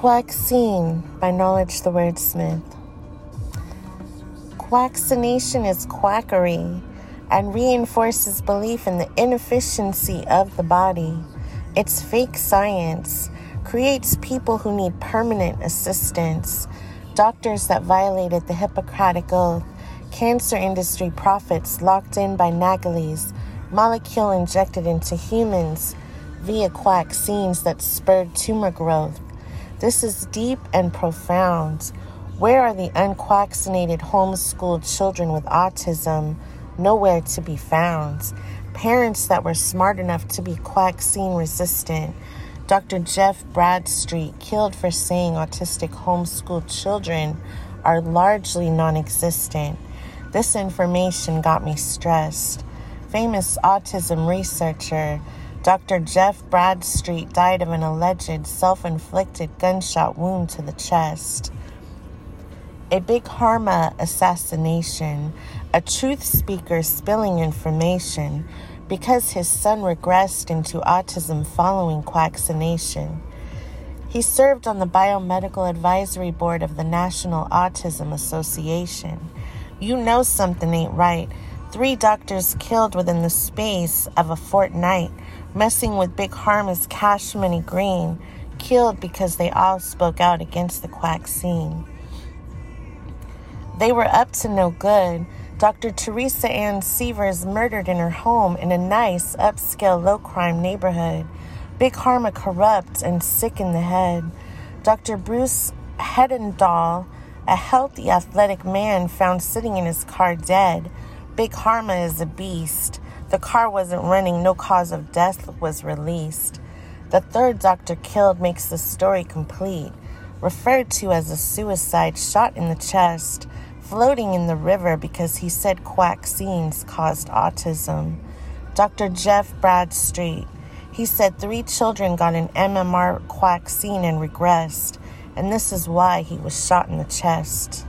Quackseen by Knowledge the Wordsmith. Quaccination is quackery and reinforces belief in the inefficiency of the body. It's fake science, creates people who need permanent assistance, doctors that violated the Hippocratic Oath, cancer industry profits locked in by Nagalase, molecule injected into humans via quaxines that spurred tumor growth. This is deep and profound. Where are the unquaccinated homeschooled children with autism? Nowhere to be found. Parents that were smart enough to be quaxine resistant. Dr. Jeff Bradstreet killed for saying autistic homeschooled children are largely non existent. This information got me stressed. Famous autism researcher Dr. Jeff Bradstreet died of an alleged self inflicted gunshot wound to the chest. A big Pharma assassination, a truth speaker spilling information because his son regressed into autism following quaccination. He served on the Biomedical Advisory Board of the National Autism Association. You know something ain't right. Three doctors killed within the space of a fortnight, messing with Big Pharma's cash money green, killed because they all spoke out against the quack scene. They were up to no good. Dr. Teresa Ann Sievers murdered in her home in a nice, upscale, low crime neighborhood. Big Pharma corrupt and sick in the head. Dr. Bruce Hedendal, a healthy, athletic man found sitting in his car dead. Big Karma is a beast. The car wasn't running, no cause of death was released. The third doctor killed makes the story complete, referred to as a suicide shot in the chest, floating in the river because he said quaxines caused autism. Dr. Jeff Bradstreet, he said three children got an MMR quack scene and regressed, and this is why he was shot in the chest.